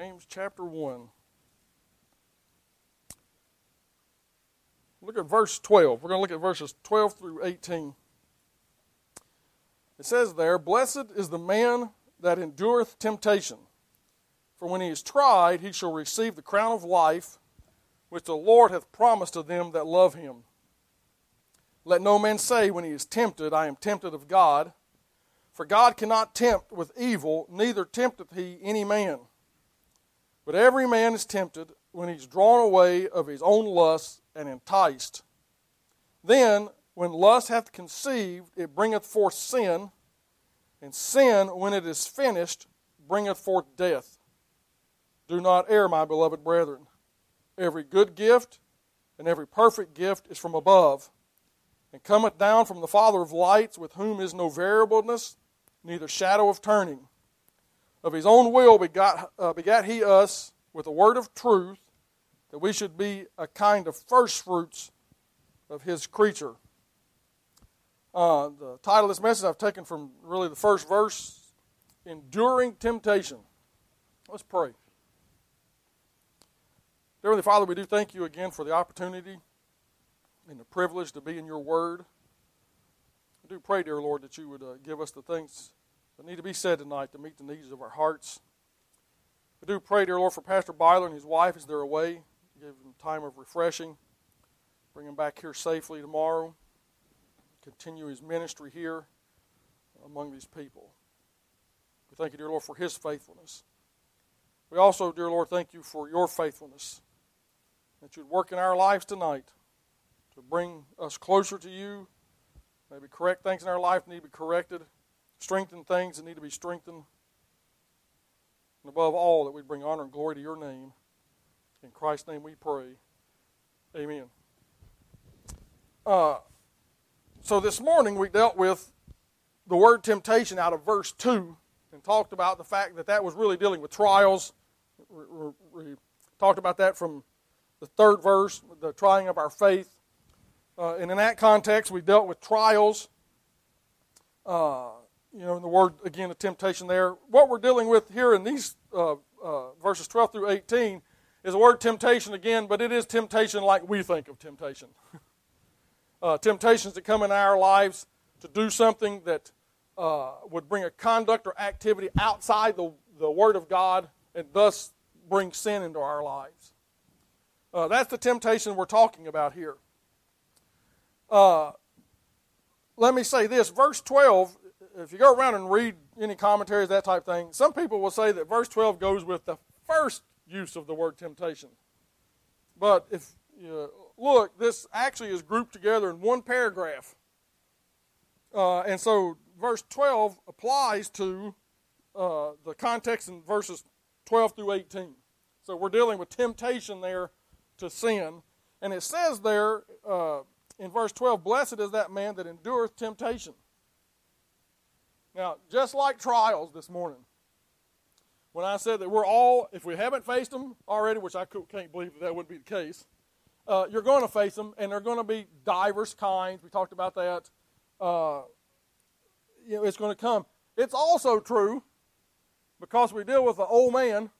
James chapter 1. Look at verse 12. We're going to look at verses 12 through 18. It says there, Blessed is the man that endureth temptation, for when he is tried, he shall receive the crown of life, which the Lord hath promised to them that love him. Let no man say when he is tempted, I am tempted of God. For God cannot tempt with evil, neither tempteth he any man. But every man is tempted when he is drawn away of his own lust and enticed. Then, when lust hath conceived, it bringeth forth sin, and sin, when it is finished, bringeth forth death. Do not err, my beloved brethren. Every good gift and every perfect gift is from above, and cometh down from the Father of lights, with whom is no variableness, neither shadow of turning. Of his own will begot, uh, begat he us with the word of truth, that we should be a kind of firstfruits of his creature. Uh, the title of this message I've taken from really the first verse Enduring Temptation. Let's pray. Dear Heavenly Father, we do thank you again for the opportunity and the privilege to be in your word. I do pray, dear Lord, that you would uh, give us the things that need to be said tonight to meet the needs of our hearts. I do pray, dear Lord, for Pastor Byler and his wife as they're away. Give them time of refreshing. Bring him back here safely tomorrow. Continue his ministry here among these people. We thank you, dear Lord, for his faithfulness. We also, dear Lord, thank you for your faithfulness. That you'd work in our lives tonight to bring us closer to you. Maybe correct things in our life need to be corrected, strengthen things that need to be strengthened. And above all, that we bring honor and glory to your name. In Christ's name we pray. Amen. Uh, so this morning we dealt with the word temptation out of verse 2 and talked about the fact that that was really dealing with trials. We, talked about that from the third verse, the trying of our faith. Uh, and in that context, we dealt with trials. Uh, you know, in the word, again, the temptation there. What we're dealing with here in these uh, uh, verses 12 through 18 is the word temptation again, but it is temptation like we think of temptation. uh, temptations that come in our lives to do something that uh, would bring a conduct or activity outside the, the Word of God and thus bring sin into our lives. Uh, that's the temptation we're talking about here. Uh, let me say this verse 12 if you go around and read any commentaries, that type thing, some people will say that verse 12 goes with the first use of the word temptation. But if you look, this actually is grouped together in one paragraph. Uh, and so verse 12 applies to uh, the context in verses 12 through 18. So we're dealing with temptation there to sin. And it says there uh, in verse 12, Blessed is that man that endureth temptation. Now, just like trials this morning, when I said that we're all, if we haven't faced them already, which I can't believe that, that would be the case, uh, you're going to face them, and they're going to be diverse kinds. We talked about that. Uh, you know, it's going to come. It's also true, because we deal with the old man,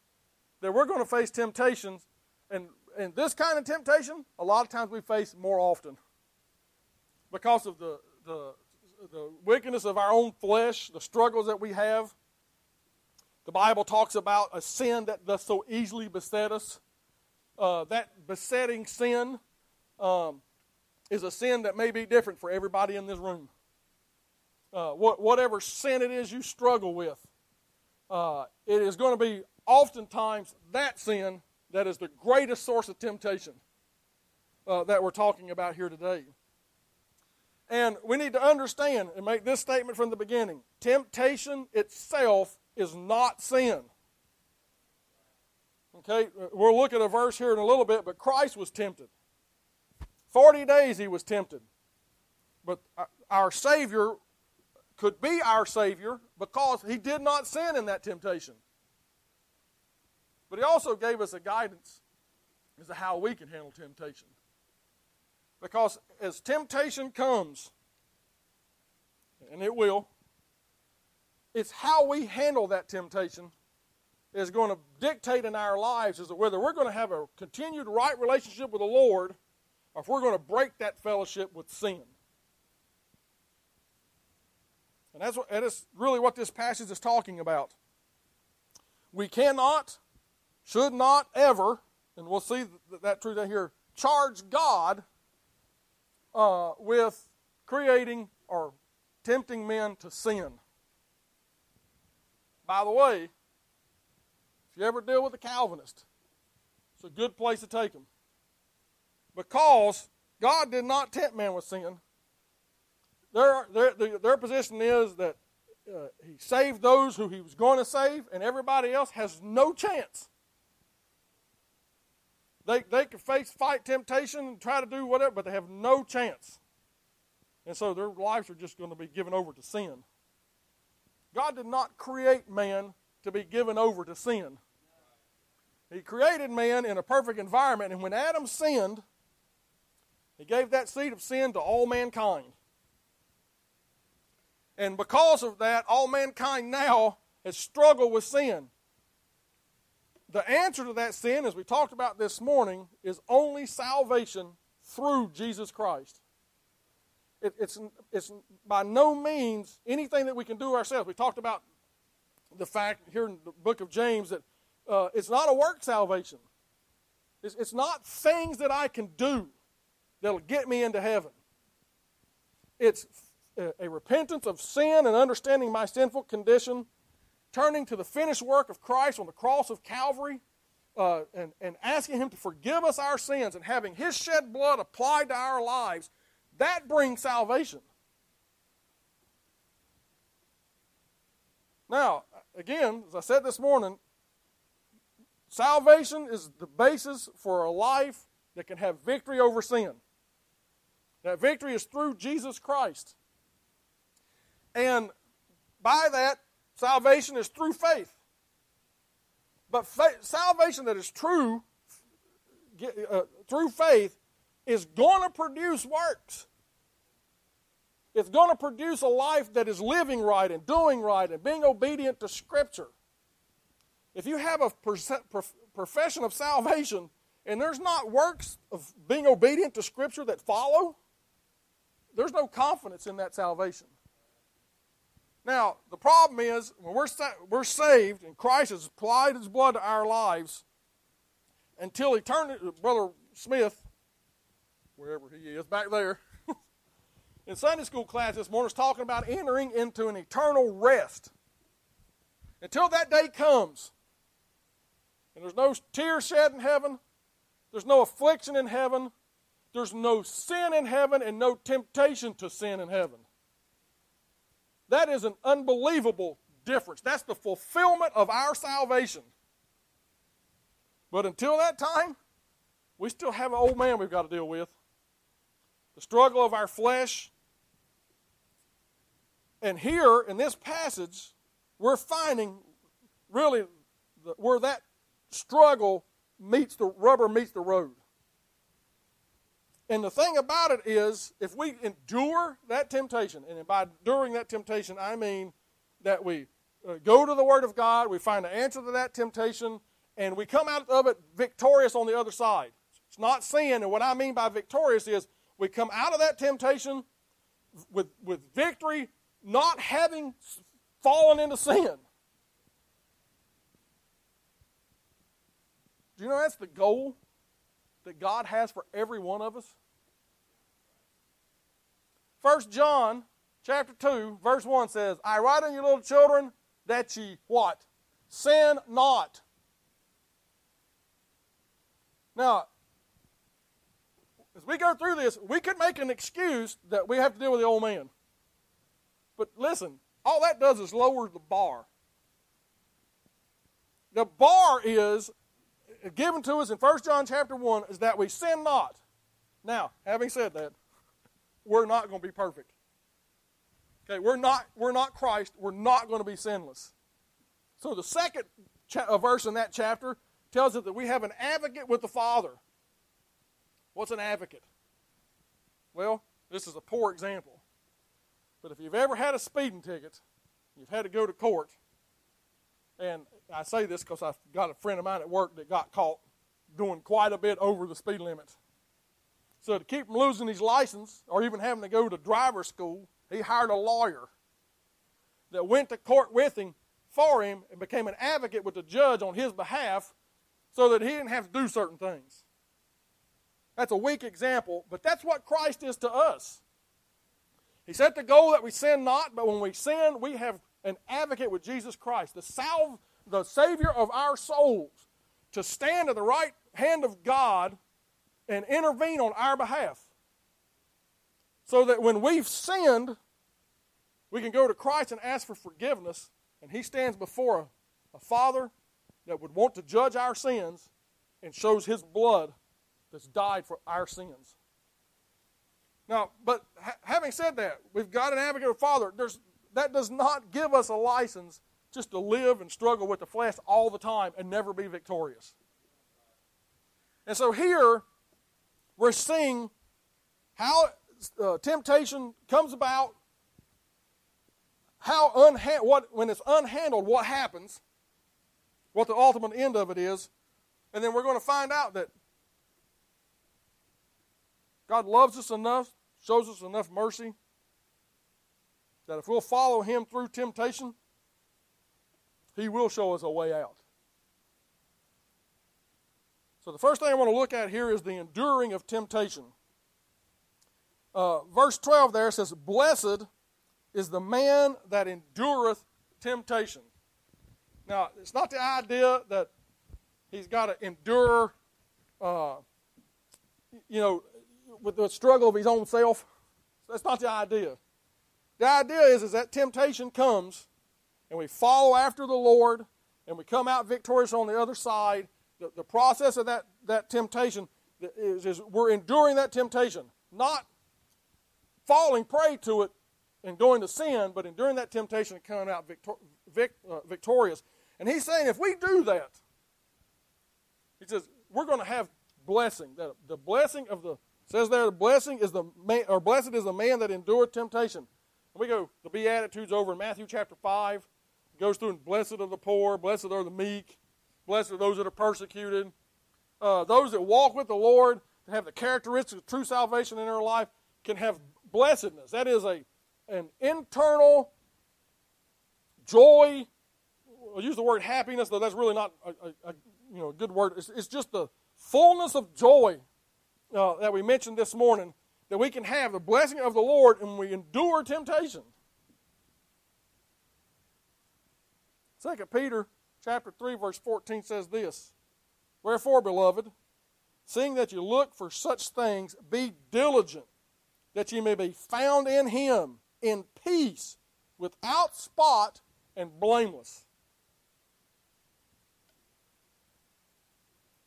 that we're going to face temptations, and and this kind of temptation, a lot of times we face more often because of the the the wickedness of our own flesh, the struggles that we have. The Bible talks about a sin that does so easily beset us. Uh, that besetting sin um, is a sin that may be different for everybody in this room. Uh, what, whatever sin it is you struggle with, uh, it is going to be oftentimes that sin that is the greatest source of temptation uh, that we're talking about here today. And we need to understand and make this statement from the beginning temptation itself is not sin. Okay, we'll look at a verse here in a little bit, but Christ was tempted. 40 days he was tempted. But uh, our Savior could be our Savior because he did not sin in that temptation. But he also gave us a guidance as to how we can handle temptation. Because as temptation comes, and it will, it's how we handle that temptation is going to dictate in our lives is whether we're going to have a continued right relationship with the Lord or if we're going to break that fellowship with sin. And that's what, that is really what this passage is talking about. We cannot, should not ever, and we'll see that, that truth here, charge God uh, with creating or tempting men to sin. By the way, if you ever deal with a Calvinist, it's a good place to take them. Because God did not tempt man with sin. Their, their, their position is that uh, He saved those who He was going to save, and everybody else has no chance. They, they can face, fight temptation and try to do whatever, but they have no chance. And so their lives are just going to be given over to sin. God did not create man to be given over to sin. He created man in a perfect environment, and when Adam sinned, he gave that seed of sin to all mankind. And because of that, all mankind now has struggled with sin. The answer to that sin, as we talked about this morning, is only salvation through Jesus Christ. It, it's, it's by no means anything that we can do ourselves. We talked about the fact here in the book of James that uh, it's not a work salvation. It's, it's not things that I can do that'll get me into heaven. It's a, a repentance of sin and understanding my sinful condition, turning to the finished work of Christ on the cross of Calvary, uh, and, and asking Him to forgive us our sins and having His shed blood applied to our lives that brings salvation. Now, again, as I said this morning, salvation is the basis for a life that can have victory over sin. That victory is through Jesus Christ. And by that, salvation is through faith. But faith, salvation that is true uh, through faith is going to produce works. It's going to produce a life that is living right and doing right and being obedient to Scripture. If you have a profession of salvation and there's not works of being obedient to Scripture that follow, there's no confidence in that salvation. Now, the problem is when we're, sa- we're saved and Christ has applied his blood to our lives until eternity, Brother Smith, wherever he is, back there, in Sunday school class this morning is talking about entering into an eternal rest. Until that day comes, and there's no tears shed in heaven, there's no affliction in heaven, there's no sin in heaven, and no temptation to sin in heaven. That is an unbelievable difference. That's the fulfillment of our salvation. But until that time, we still have an old man we've got to deal with. The struggle of our flesh, and here in this passage, we're finding really where that struggle meets the rubber meets the road. And the thing about it is, if we endure that temptation, and by enduring that temptation, I mean that we uh, go to the Word of God, we find the answer to that temptation, and we come out of it victorious on the other side. It's not sin, and what I mean by victorious is we come out of that temptation with, with victory not having fallen into sin. Do you know that's the goal that God has for every one of us? First John chapter 2, verse 1 says, I write unto you little children that ye what? Sin not. Now, as we go through this, we could make an excuse that we have to deal with the old man. But listen, all that does is lower the bar. The bar is given to us in 1 John chapter 1 is that we sin not. Now, having said that, we're not going to be perfect. Okay, we're not we're not Christ. We're not going to be sinless. So the second cha- verse in that chapter tells us that we have an advocate with the Father. What's an advocate? Well, this is a poor example. But if you've ever had a speeding ticket, you've had to go to court, And I say this because I've got a friend of mine at work that got caught doing quite a bit over the speed limit. So to keep from losing his license or even having to go to driver school, he hired a lawyer that went to court with him for him and became an advocate with the judge on his behalf so that he didn't have to do certain things. That's a weak example, but that's what Christ is to us. He set the goal that we sin not, but when we sin, we have an advocate with Jesus Christ, the, salve, the Savior of our souls, to stand at the right hand of God and intervene on our behalf. So that when we've sinned, we can go to Christ and ask for forgiveness, and He stands before a, a Father that would want to judge our sins and shows His blood that's died for our sins. Now, but ha- having said that, we've got an advocate of Father. There's, that does not give us a license just to live and struggle with the flesh all the time and never be victorious. And so here, we're seeing how uh, temptation comes about, how unha- what when it's unhandled, what happens, what the ultimate end of it is, and then we're going to find out that God loves us enough, shows us enough mercy that if we'll follow Him through temptation, He will show us a way out. The first thing I want to look at here is the enduring of temptation. Uh, verse 12 there says, Blessed is the man that endureth temptation. Now, it's not the idea that he's got to endure, uh, you know, with the struggle of his own self. That's not the idea. The idea is, is that temptation comes and we follow after the Lord and we come out victorious on the other side. The, the process of that, that temptation is, is we're enduring that temptation, not falling prey to it and going to sin, but enduring that temptation and coming out victor, vic, uh, victorious. And he's saying if we do that, he says we're going to have blessing. That the blessing of the says there the blessing is the man, or blessed is the man that endured temptation. And we go, the Beatitudes over in Matthew chapter 5. It goes through, and blessed are the poor, blessed are the meek, blessed are those that are persecuted. Uh, those that walk with the Lord, that have the characteristics of true salvation in their life, can have blessedness. That is a an internal joy. I'll use the word happiness, though that's really not a, a, a you know, a good word. It's, it's, just the fullness of joy uh, that we mentioned this morning that we can have the blessing of the Lord and we endure temptation. Second Peter chapter 3 verse 14 says this Wherefore, beloved, seeing that you look for such things, be diligent that ye may be found in him in peace, without spot and blameless.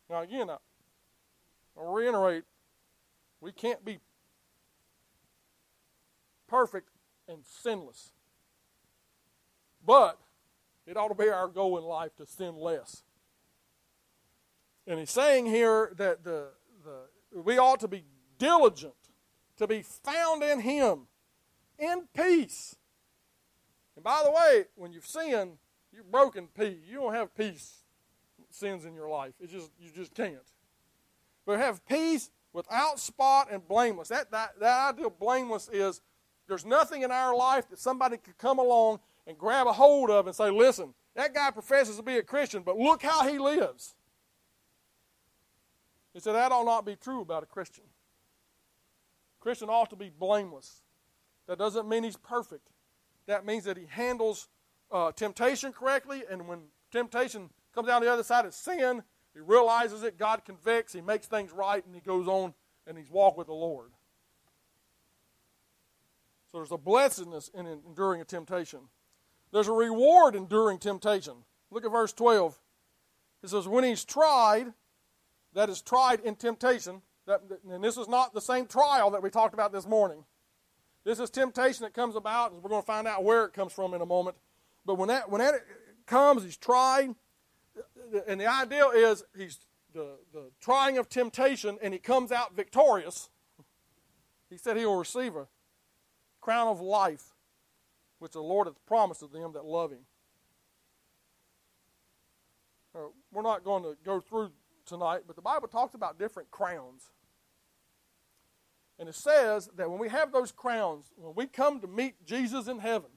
Now again, I'll reiterate, we can't be perfect and sinless. But it ought to be our goal in life to sin less. And he's saying here that the, the, we ought to be diligent to be found in him in peace. And by the way, when you've sinned, you've broken peace. You don't have peace sins in your life. It just you just can't. But have peace without spot and blameless. That, that, that idea of blameless is there's nothing in our life that somebody could come along and grab a hold of and say, listen, that guy professes to be a Christian, but look how he lives. He said that ought not be true about a Christian. A Christian ought to be blameless. That doesn't mean he's perfect. That means that he handles uh, temptation correctly, and when temptation comes down the other side of sin, he realizes it, God convicts, he makes things right, and he goes on and he's walked with the Lord. So there's a blessedness in enduring a temptation. There's a reward in enduring temptation. Look at verse 12. It says, When he's tried, that is tried in temptation, that, and this is not the same trial that we talked about this morning. This is temptation that comes about, and we're going to find out where it comes from in a moment. But when that, when that comes, he's tried, and the idea is he's the, the trying of temptation and he comes out victorious, he said he will receive a crown of life which the Lord hath promised to them that love him. Uh, we're not going to go through tonight, but the Bible talks about different crowns. And it says that when we have those crowns, when we come to meet Jesus in heaven,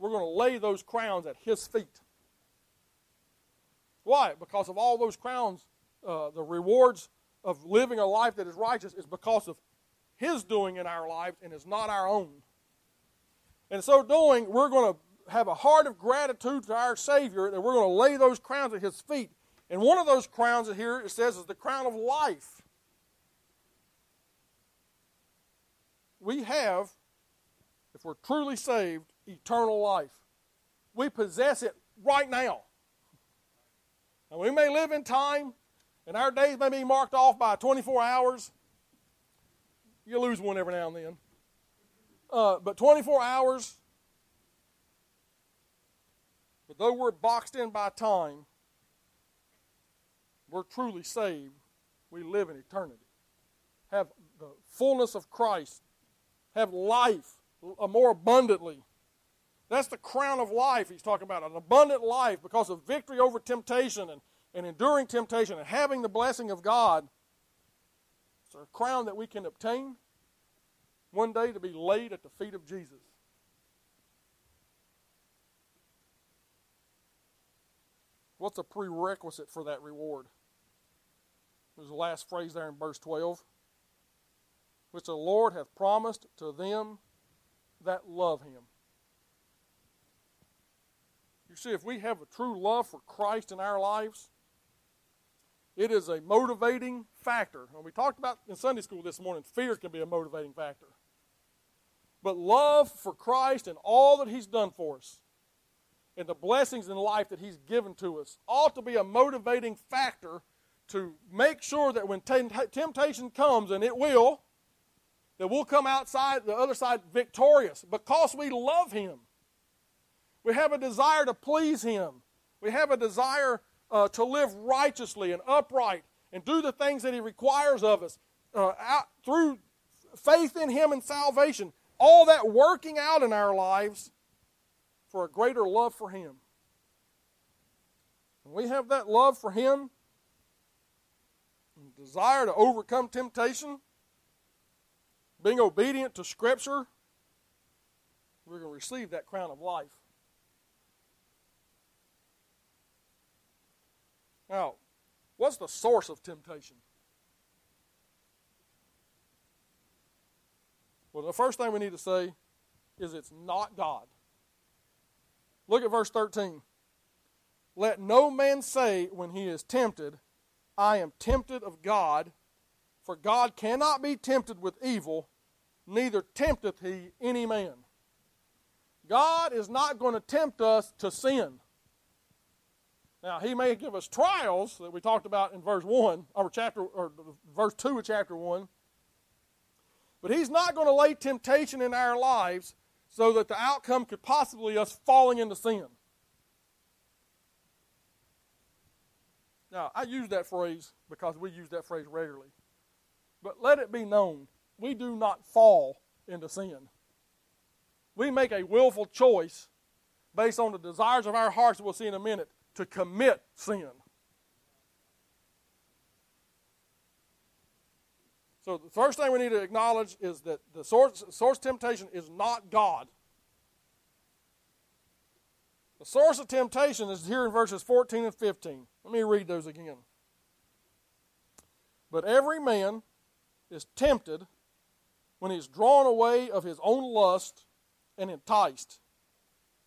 we're going to lay those crowns at his feet. Why? Because of all those crowns, uh, the rewards of living a life that is righteous is because of his doing in our lives and is not our own. And so doing, we're going to have a heart of gratitude to our Savior that we're going to lay those crowns at his feet. And one of those crowns here, it says, is the crown of life. We have, if we're truly saved, eternal life. We possess it right now. And we may live in time, and our days may be marked off by 24 hours. You lose one every now and then. Uh, but 24 hours, but though we're boxed in by time, we're truly saved. We live in eternity. Have the fullness of Christ. Have life more abundantly. That's the crown of life he's talking about an abundant life because of victory over temptation and, and enduring temptation and having the blessing of God. It's a crown that we can obtain one day to be laid at the feet of Jesus. What's a prerequisite for that reward? There's the last phrase there in verse 12. Which the Lord hath promised to them that love him. You see, if we have a true love for Christ in our lives, it is a motivating factor. And we talked about in Sunday school this morning, fear can be a motivating factor. But love for Christ and all that He's done for us and the blessings in life that He's given to us ought to be a motivating factor to make sure that when temptation comes, and it will, that we'll come outside the other side victorious because we love Him. We have a desire to please Him. We have a desire uh, to live righteously and upright and do the things that He requires of us uh, out, through faith in Him and salvation. All that working out in our lives for a greater love for Him. When we have that love for Him, desire to overcome temptation, being obedient to Scripture, we're going to receive that crown of life. Now, what's the source of temptation? Well, the first thing we need to say is it's not God. Look at verse 13. Let no man say when he is tempted, I am tempted of God, for God cannot be tempted with evil, neither tempteth he any man. God is not going to tempt us to sin. Now, he may give us trials that we talked about in verse 1, or chapter or verse 2 of chapter 1. But he's not going to lay temptation in our lives so that the outcome could possibly us falling into sin. Now, I use that phrase because we use that phrase regularly. But let it be known, we do not fall into sin. We make a willful choice based on the desires of our hearts, we'll see in a minute, to commit sin. So the first thing we need to acknowledge is that the source, source temptation is not God. The source of temptation is here in verses 14 and 15. Let me read those again. But every man is tempted when he is drawn away of his own lust and enticed.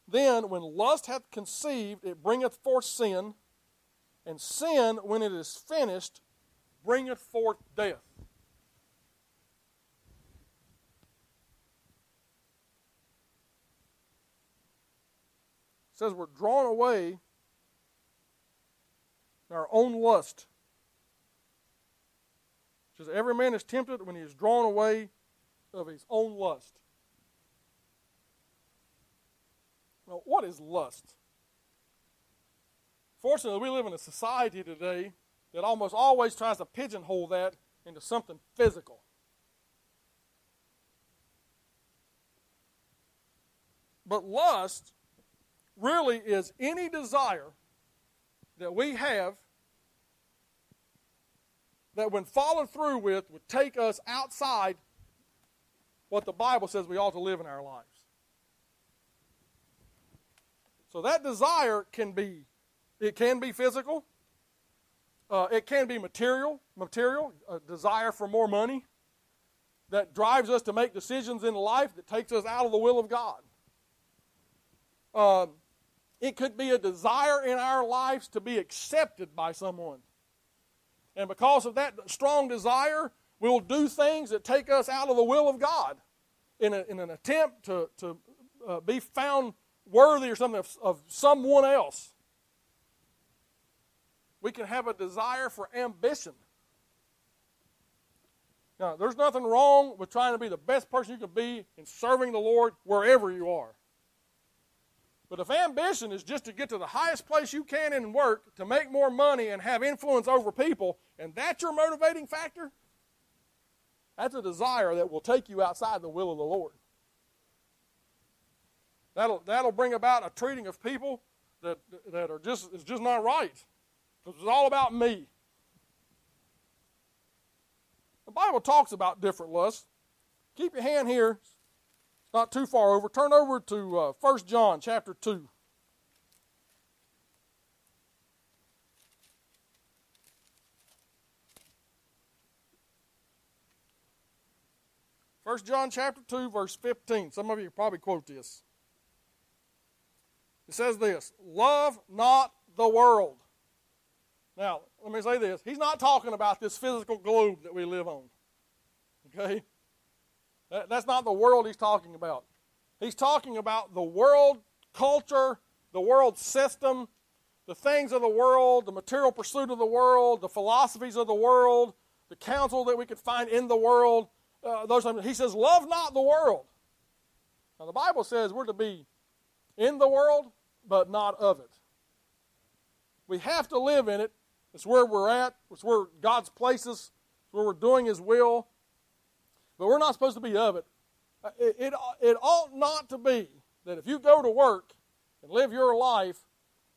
Then, when lust hath conceived, it bringeth forth sin, and sin, when it is finished, bringeth forth death. Says we're drawn away in our own lust. It says every man is tempted when he is drawn away of his own lust. Now, what is lust? Fortunately, we live in a society today that almost always tries to pigeonhole that into something physical. But lust really is any desire that we have that, when followed through with, would take us outside what the Bible says we ought to live in our lives. So that desire can be, it can be physical. Uh, it can be material, material, a desire for more money that drives us to make decisions in life that takes us out of the will of God. Um, it could be a desire in our lives to be accepted by someone. And because of that strong desire, we'll do things that take us out of the will of God in, a, in an attempt to, to uh, be found worthy or something of, of someone else. We can have a desire for ambition. Now, there's nothing wrong with trying to be the best person you can be in serving the Lord wherever you are. But if ambition is just to get to the highest place you can in work, to make more money and have influence over people, and that's your motivating factor, that's a desire that will take you outside the will of the Lord. That'll, that'll bring about a treating of people that, that are just, is just not right. Because it's all about me. The Bible talks about different lusts. Keep your hand here, not too far over. Turn over to uh, 1 John chapter 2. First John chapter 2 verse 15. Some of you probably quote this. It says this Love not the world. Now, let me say this. He's not talking about this physical globe that we live on. Okay? That, that's not the world he's talking about. He's talking about the world culture, the world system, the things of the world, the material pursuit of the world, the philosophies of the world, the counsel that we could find in the world. Uh, those he says, "Love not the world." Now the Bible says we're to be in the world, but not of it. We have to live in it. It's where we're at. It's where God's places. It's where we're doing His will. But we're not supposed to be of it. Uh, it, it. it ought not to be that if you go to work and live your life,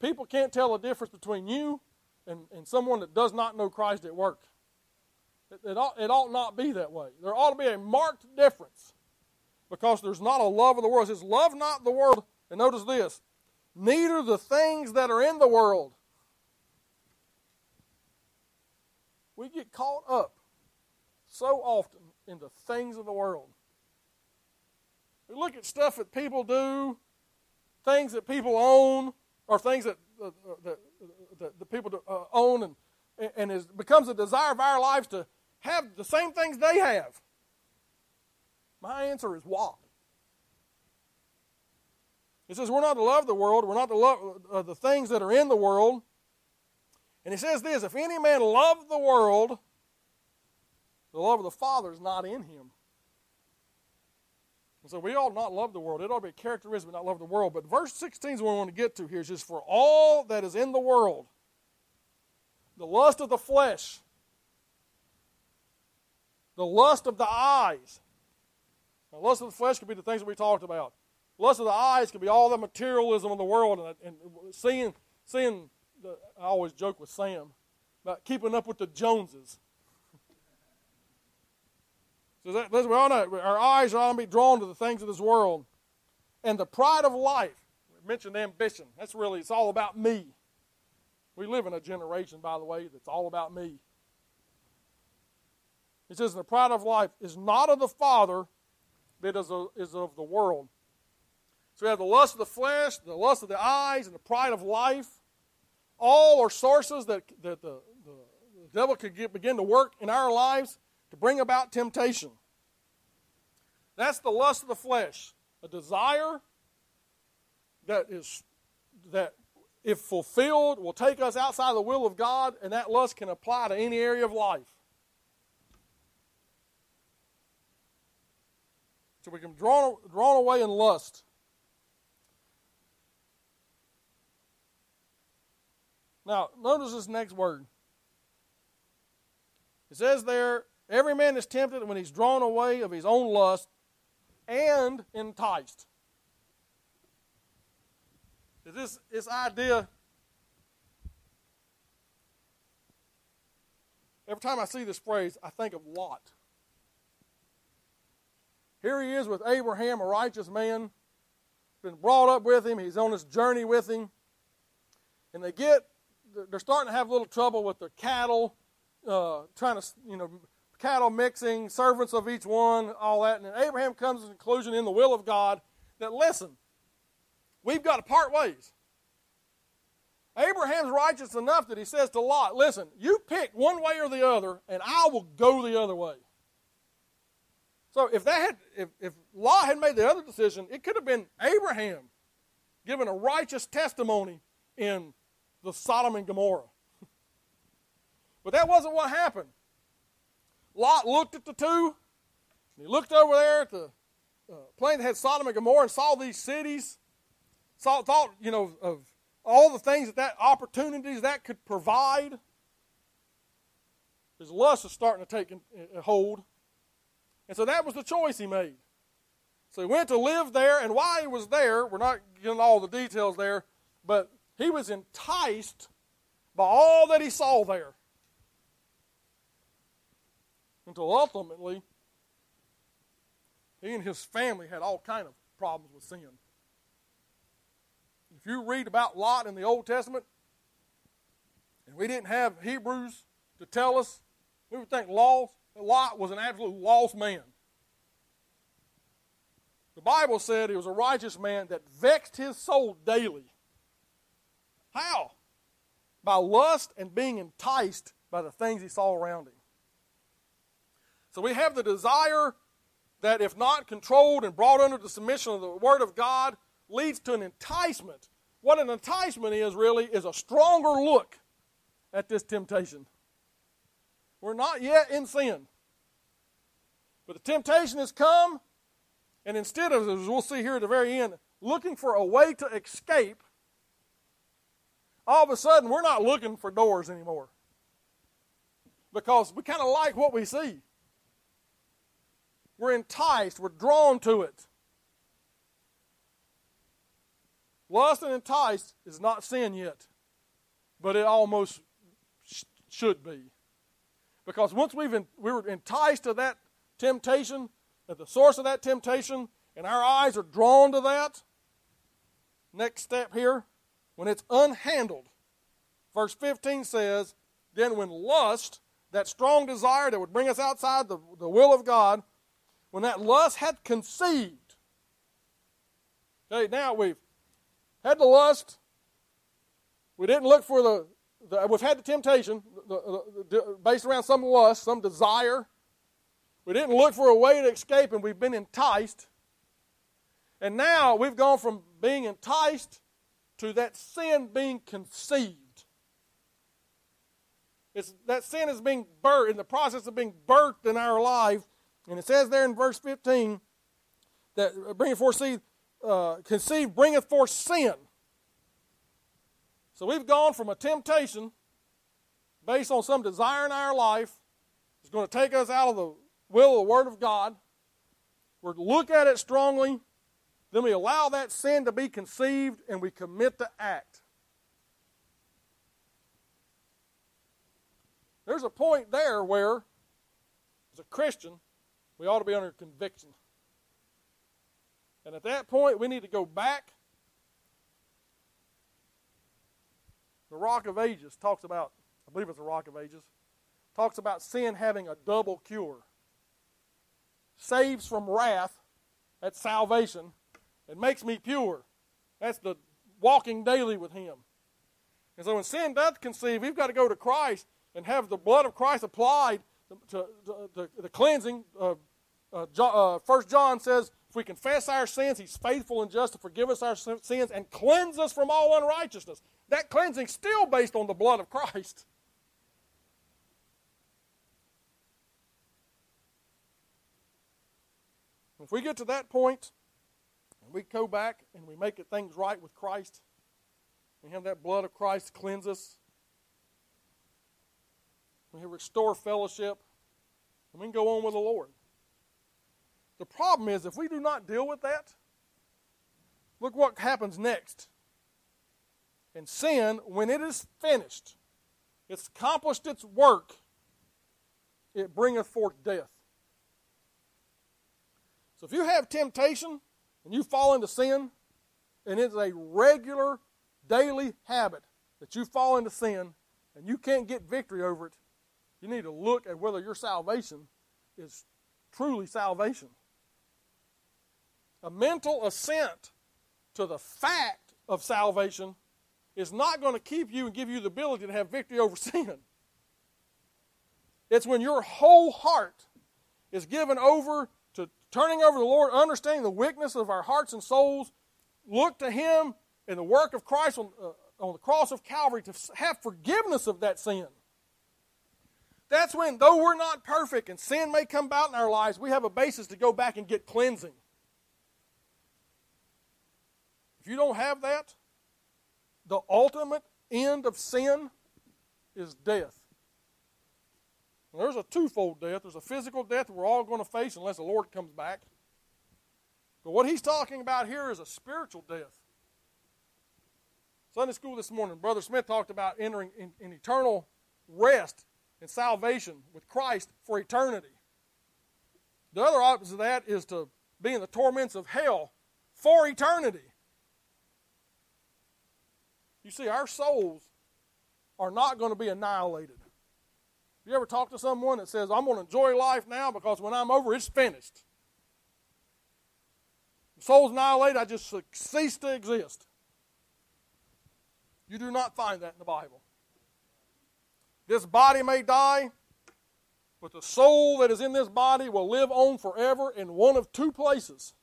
people can't tell the difference between you and, and someone that does not know Christ at work. It, it, ought, it ought not be that way. There ought to be a marked difference because there's not a love of the world. It says, Love not the world. And notice this neither the things that are in the world. We get caught up so often in the things of the world. We look at stuff that people do, things that people own, or things that, uh, that the people uh, own, and, and it becomes a desire of our lives to have the same things they have. My answer is why? He says we're not to love the world, we're not to love uh, the things that are in the world. And he says this if any man love the world, the love of the Father is not in him. And so we ought not love the world. It ought to be a characteristic, not love the world. But verse 16 is what we want to get to here. It says, For all that is in the world, the lust of the flesh, the lust of the eyes. The lust of the flesh could be the things that we talked about. Lust of the eyes could be all the materialism of the world and, and seeing, seeing the, I always joke with Sam about keeping up with the Joneses. So that, we all know our eyes are going to be drawn to the things of this world. And the pride of life, we mentioned ambition. That's really, it's all about me. We live in a generation, by the way, that's all about me. He says, the pride of life is not of the Father, but is of, is of the world. So we have the lust of the flesh, the lust of the eyes, and the pride of life. All are sources that, that the, the, the devil could get, begin to work in our lives to bring about temptation. That's the lust of the flesh, a desire that is that if fulfilled will take us outside the will of God, and that lust can apply to any area of life. So we can draw drawn away in lust. Now, notice this next word. It says there, every man is tempted when he's drawn away of his own lust and enticed. This, this idea every time I see this phrase, I think of Lot. Here he is with Abraham, a righteous man, been brought up with him. He's on this journey with him. And they get, they're starting to have a little trouble with their cattle, uh, trying to, you know, cattle mixing, servants of each one, all that. And Abraham comes to the conclusion in the will of God that, listen, we've got to part ways. Abraham's righteous enough that he says to Lot, listen, you pick one way or the other, and I will go the other way. So if that had if, if Lot had made the other decision, it could have been Abraham giving a righteous testimony in the Sodom and Gomorrah. but that wasn't what happened. Lot looked at the two. he looked over there at the uh, plain that had Sodom and Gomorrah and saw these cities. Saw, thought, you know, of all the things that that opportunities that could provide. His lust is starting to take hold. And so that was the choice he made. So he went to live there, and why he was there, we're not getting all the details there, but he was enticed by all that he saw there. Until ultimately, he and his family had all kind of problems with sin. If you read about Lot in the Old Testament, and we didn't have Hebrews to tell us, we would think Lot was an absolute lost man. The Bible said he was a righteous man that vexed his soul daily. How? By lust and being enticed by the things he saw around him. So we have the desire that, if not controlled and brought under the submission of the Word of God, leads to an enticement. What an enticement is really is a stronger look at this temptation. We're not yet in sin. But the temptation has come, and instead of, as we'll see here at the very end, looking for a way to escape, all of a sudden we're not looking for doors anymore. Because we kind of like what we see. We're enticed, we're drawn to it. Lust and enticed is not sin yet, but it almost sh- should be. Because once we've in, we were enticed to that temptation, at the source of that temptation, and our eyes are drawn to that, next step here, when it's unhandled, verse 15 says, Then when lust, that strong desire that would bring us outside the, the will of God, when that lust had conceived, okay, now we've had the lust, we didn't look for the the, we've had the temptation the, the, based around some lust, some desire. We didn't look for a way to escape, and we've been enticed. And now we've gone from being enticed to that sin being conceived. It's, that sin is being birthed, in the process of being birthed in our life. And it says there in verse 15 that uh, bringing forth seed, uh, conceived bringeth forth sin. So we've gone from a temptation based on some desire in our life that's going to take us out of the will of the Word of God. We look at it strongly, then we allow that sin to be conceived and we commit to act. There's a point there where, as a Christian, we ought to be under conviction. And at that point, we need to go back The Rock of Ages talks about, I believe it's the Rock of Ages, talks about sin having a double cure. Saves from wrath, that's salvation, and makes me pure. That's the walking daily with Him. And so when sin does conceive, we've got to go to Christ and have the blood of Christ applied to, to, to the cleansing. Uh, uh, uh, First John says, if we confess our sins, He's faithful and just to forgive us our sins and cleanse us from all unrighteousness. That cleansing still based on the blood of Christ. If we get to that point, and we go back and we make things right with Christ, we have that blood of Christ cleanse us, we have restore fellowship, and we can go on with the Lord. The problem is, if we do not deal with that, look what happens next. And sin, when it is finished, it's accomplished its work, it bringeth forth death. So if you have temptation and you fall into sin, and it's a regular daily habit that you fall into sin and you can't get victory over it, you need to look at whether your salvation is truly salvation. A mental assent to the fact of salvation is not going to keep you and give you the ability to have victory over sin. It's when your whole heart is given over to turning over the Lord, understanding the weakness of our hearts and souls, look to Him and the work of Christ on, uh, on the cross of Calvary to have forgiveness of that sin. That's when, though we're not perfect and sin may come about in our lives, we have a basis to go back and get cleansing. If you don't have that, the ultimate end of sin is death. And there's a twofold death. There's a physical death we're all going to face unless the Lord comes back. But what he's talking about here is a spiritual death. Sunday school this morning, Brother Smith talked about entering in, in eternal rest and salvation with Christ for eternity. The other opposite of that is to be in the torments of hell for eternity. You see, our souls are not going to be annihilated. You ever talk to someone that says, I'm going to enjoy life now because when I'm over, it's finished? The soul's annihilated, I just cease to exist. You do not find that in the Bible. This body may die, but the soul that is in this body will live on forever in one of two places.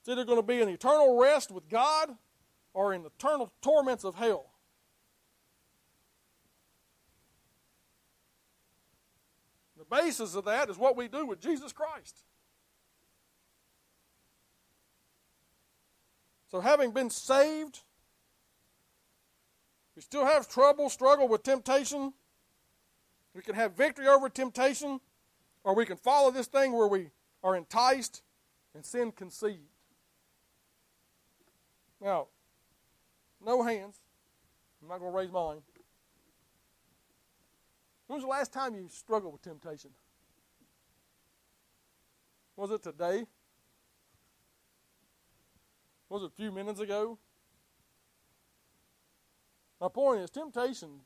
It's either going to be an eternal rest with God or in eternal torments of hell. The basis of that is what we do with Jesus Christ. So, having been saved, we still have trouble, struggle with temptation. We can have victory over temptation, or we can follow this thing where we are enticed and sin conceived. Now, no hands. I'm not going to raise mine. When was the last time you struggled with temptation? Was it today? Was it a few minutes ago? My point is, temptation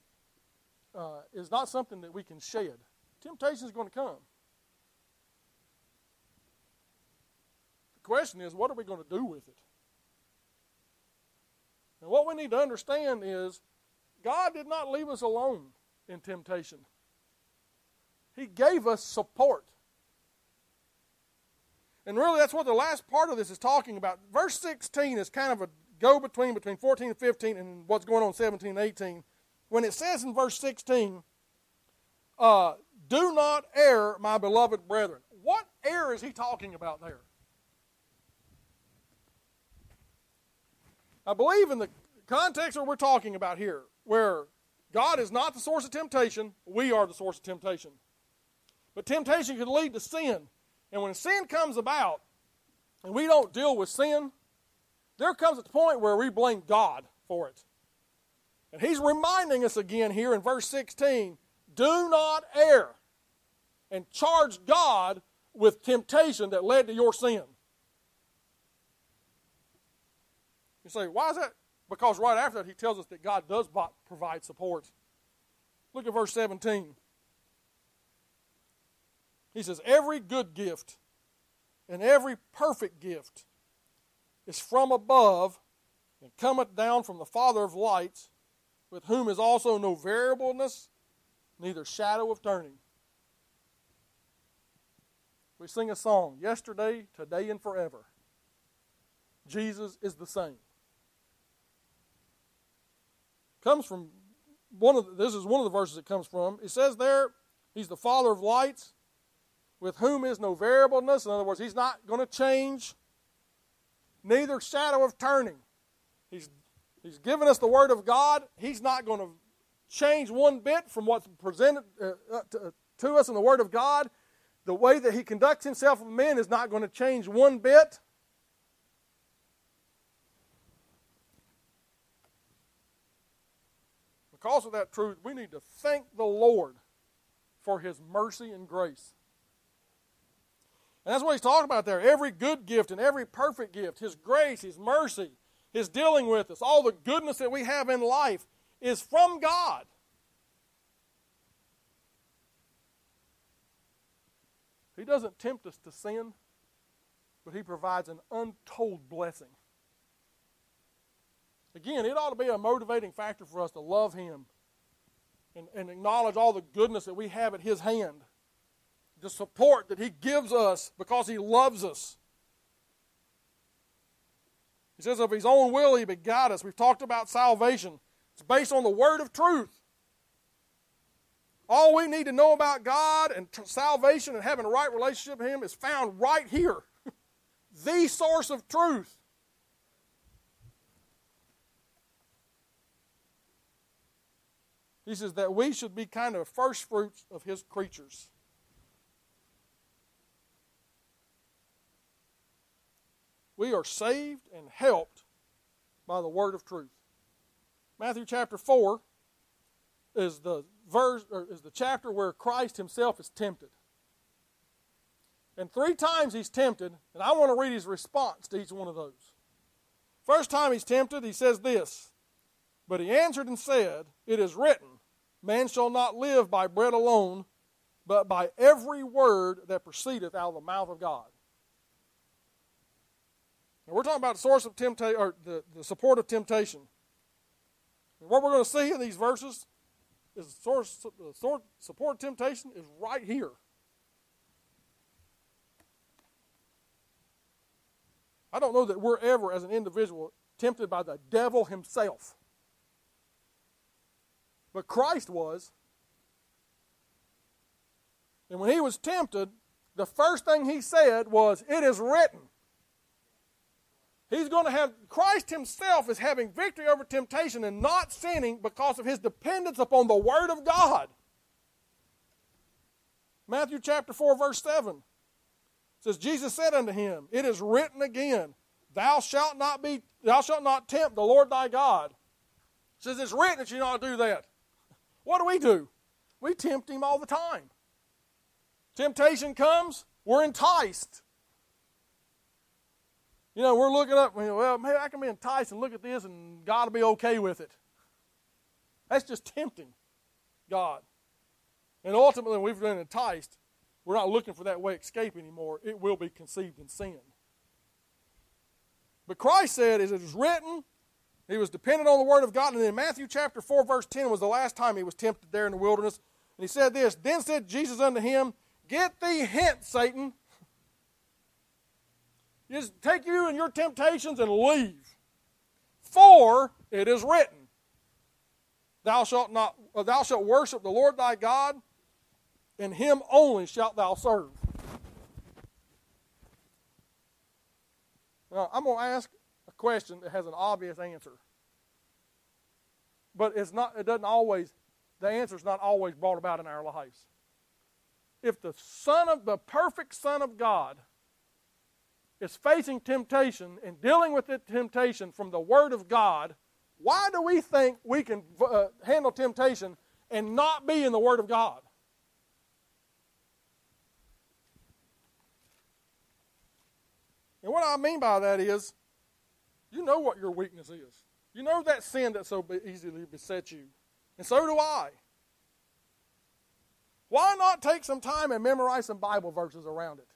uh, is not something that we can shed. Temptation is going to come. The question is, what are we going to do with it? And what we need to understand is, God did not leave us alone in temptation. He gave us support. And really, that's what the last part of this is talking about. Verse 16 is kind of a go between between 14 and 15 and what's going on 17 and 18. When it says in verse 16, uh, do not err, my beloved brethren. What error is he talking about there? I believe in the context that we're talking about here, where God is not the source of temptation, we are the source of temptation. But temptation can lead to sin. And when sin comes about and we don't deal with sin, there comes a point where we blame God for it. And he's reminding us again here in verse 16 do not err and charge God with temptation that led to your sin. You say, why is that? Because right after that, he tells us that God does provide support. Look at verse 17. He says, Every good gift and every perfect gift is from above and cometh down from the Father of lights, with whom is also no variableness, neither shadow of turning. We sing a song, yesterday, today, and forever. Jesus is the same. Comes from one of the, this is one of the verses it comes from. It says there, He's the Father of lights, with whom is no variableness. In other words, he's not going to change, neither shadow of turning. He's, he's given us the Word of God. He's not going to change one bit from what's presented uh, uh to, to us in the Word of God. The way that he conducts himself with men is not going to change one bit. Because of that truth, we need to thank the Lord for his mercy and grace. And that's what he's talking about there. Every good gift and every perfect gift, his grace, his mercy, his dealing with us, all the goodness that we have in life is from God. He doesn't tempt us to sin, but He provides an untold blessing. Again, it ought to be a motivating factor for us to love Him and, and acknowledge all the goodness that we have at His hand, the support that He gives us because He loves us. He says, of His own will, He begot us. We've talked about salvation, it's based on the Word of truth. All we need to know about God and t- salvation and having a right relationship with Him is found right here. the source of truth. He says that we should be kind of first fruits of His creatures. We are saved and helped by the word of truth. Matthew chapter 4 is the verse or is the chapter where Christ himself is tempted. And three times he's tempted, and I want to read his response to each one of those. First time he's tempted, he says this But he answered and said, It is written, Man shall not live by bread alone, but by every word that proceedeth out of the mouth of God. And we're talking about the source of temptation, or the, the support of temptation. And what we're going to see in these verses is the source, the source, support temptation is right here. I don't know that we're ever, as an individual, tempted by the devil himself. But Christ was. And when he was tempted, the first thing he said was, It is written. He's going to have, Christ himself is having victory over temptation and not sinning because of his dependence upon the Word of God. Matthew chapter 4, verse 7 says, Jesus said unto him, It is written again, Thou shalt not be, thou shalt not tempt the Lord thy God. It says it's written that you not do that. What do we do? We tempt him all the time. Temptation comes, we're enticed. You know, we're looking up, well, maybe I can be enticed and look at this and God will be okay with it. That's just tempting God. And ultimately, when we've been enticed, we're not looking for that way escape anymore. It will be conceived in sin. But Christ said, as it is written, he was dependent on the Word of God. And then Matthew chapter 4, verse 10 was the last time he was tempted there in the wilderness. And he said this Then said Jesus unto him, Get thee hence, Satan. Just take you and your temptations and leave. For it is written, Thou shalt not uh, thou shalt worship the Lord thy God, and him only shalt thou serve. Now, I'm going to ask question that has an obvious answer. But it's not it doesn't always the answer is not always brought about in our lives. If the son of the perfect son of God is facing temptation and dealing with the temptation from the Word of God, why do we think we can uh, handle temptation and not be in the Word of God? And what I mean by that is, you know what your weakness is. You know that sin that so easily besets you. And so do I. Why not take some time and memorize some Bible verses around it?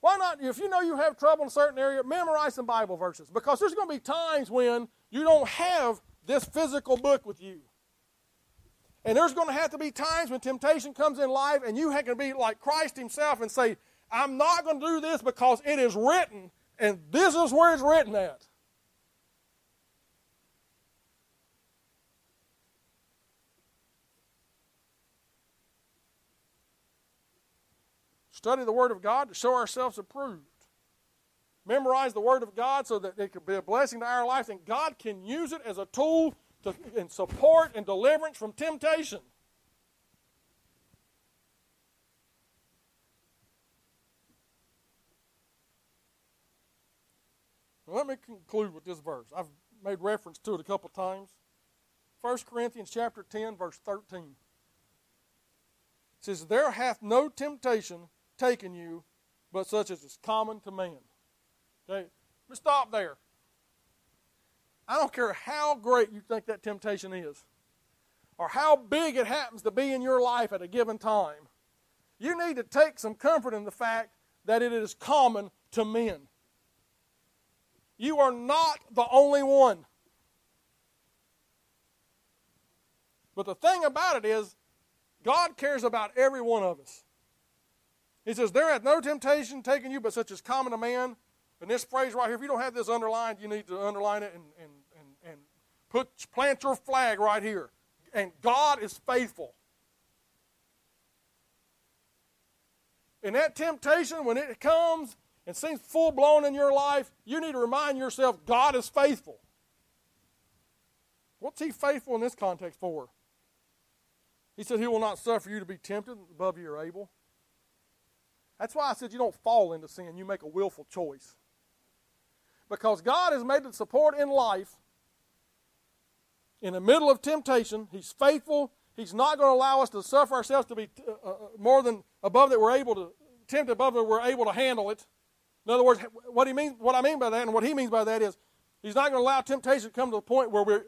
Why not, if you know you have trouble in a certain area, memorize some Bible verses? Because there's going to be times when you don't have this physical book with you. And there's going to have to be times when temptation comes in life and you have to be like Christ Himself and say, I'm not going to do this because it is written, and this is where it's written at. Study the Word of God to show ourselves approved. Memorize the Word of God so that it can be a blessing to our lives, and God can use it as a tool to, in support and deliverance from temptation. Let me conclude with this verse. I've made reference to it a couple times. 1 Corinthians chapter 10, verse 13. says, There hath no temptation taken you but such as is common to man. Okay? Let me stop there. I don't care how great you think that temptation is, or how big it happens to be in your life at a given time. You need to take some comfort in the fact that it is common to men. You are not the only one. But the thing about it is, God cares about every one of us. He says, There hath no temptation taken you but such as common to man. And this phrase right here, if you don't have this underlined, you need to underline it and, and, and, and put plant your flag right here. And God is faithful. And that temptation, when it comes and seems full blown in your life, you need to remind yourself God is faithful. What's He faithful in this context for? He said He will not suffer you to be tempted above you are able. That's why I said you don't fall into sin, you make a willful choice. Because God has made the support in life in the middle of temptation. He's faithful. He's not going to allow us to suffer ourselves to be uh, uh, more than above that we're able to tempt above that we're able to handle it. In other words, what he means, what I mean by that, and what he means by that is, he's not going to allow temptation to come to the point where we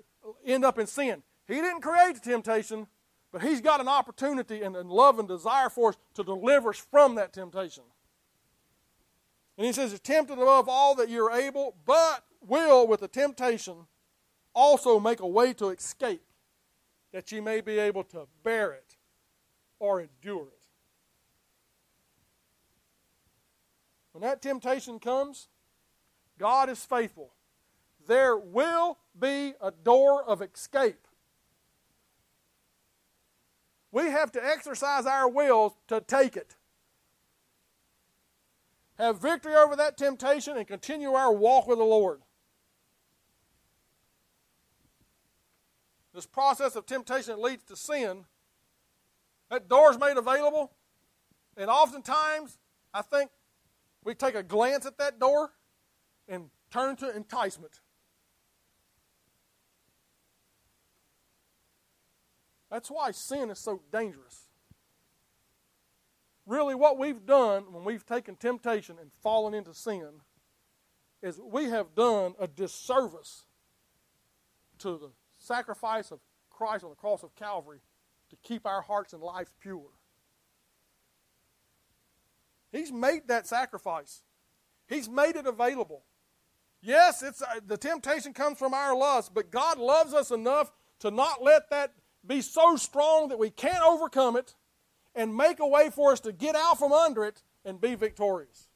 end up in sin. He didn't create the temptation, but he's got an opportunity and, love and desire for us to deliver us from that temptation. And he says, "It's tempted above all that you're able, but will with the temptation also make a way to escape, that you may be able to bear it or endure it. When that temptation comes, God is faithful. There will be a door of escape. We have to exercise our will to take it. Have victory over that temptation and continue our walk with the Lord. This process of temptation leads to sin. That door is made available, and oftentimes I think we take a glance at that door and turn to enticement. That's why sin is so dangerous. Really, what we've done when we've taken temptation and fallen into sin is we have done a disservice to the sacrifice of Christ on the cross of Calvary to keep our hearts and lives pure. He's made that sacrifice. He's made it available. Yes, it's uh, the temptation comes from our lust, but God loves us enough to not let that be so strong that we can't overcome it and make a way for us to get out from under it and be victorious.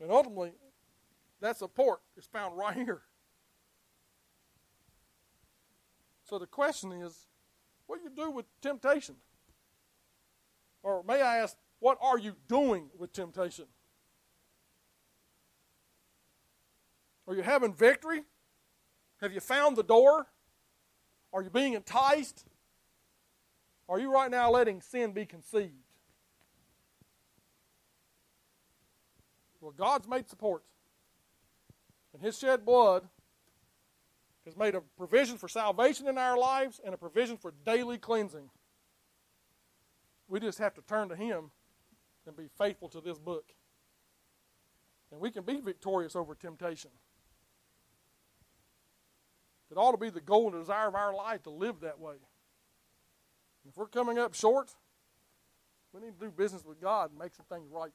And ultimately, that support is found right here. So the question is, what do you do with temptation? Or may I ask, what are you doing with temptation? Are you having victory? Have you found the door? Are you being enticed? Are you right now letting sin be conceived? Well, God's made support. And His shed blood has made a provision for salvation in our lives and a provision for daily cleansing. We just have to turn to Him and be faithful to this book. And we can be victorious over temptation. It ought to be the goal and desire of our life to live that way. If we're coming up short, we need to do business with God and make some things right.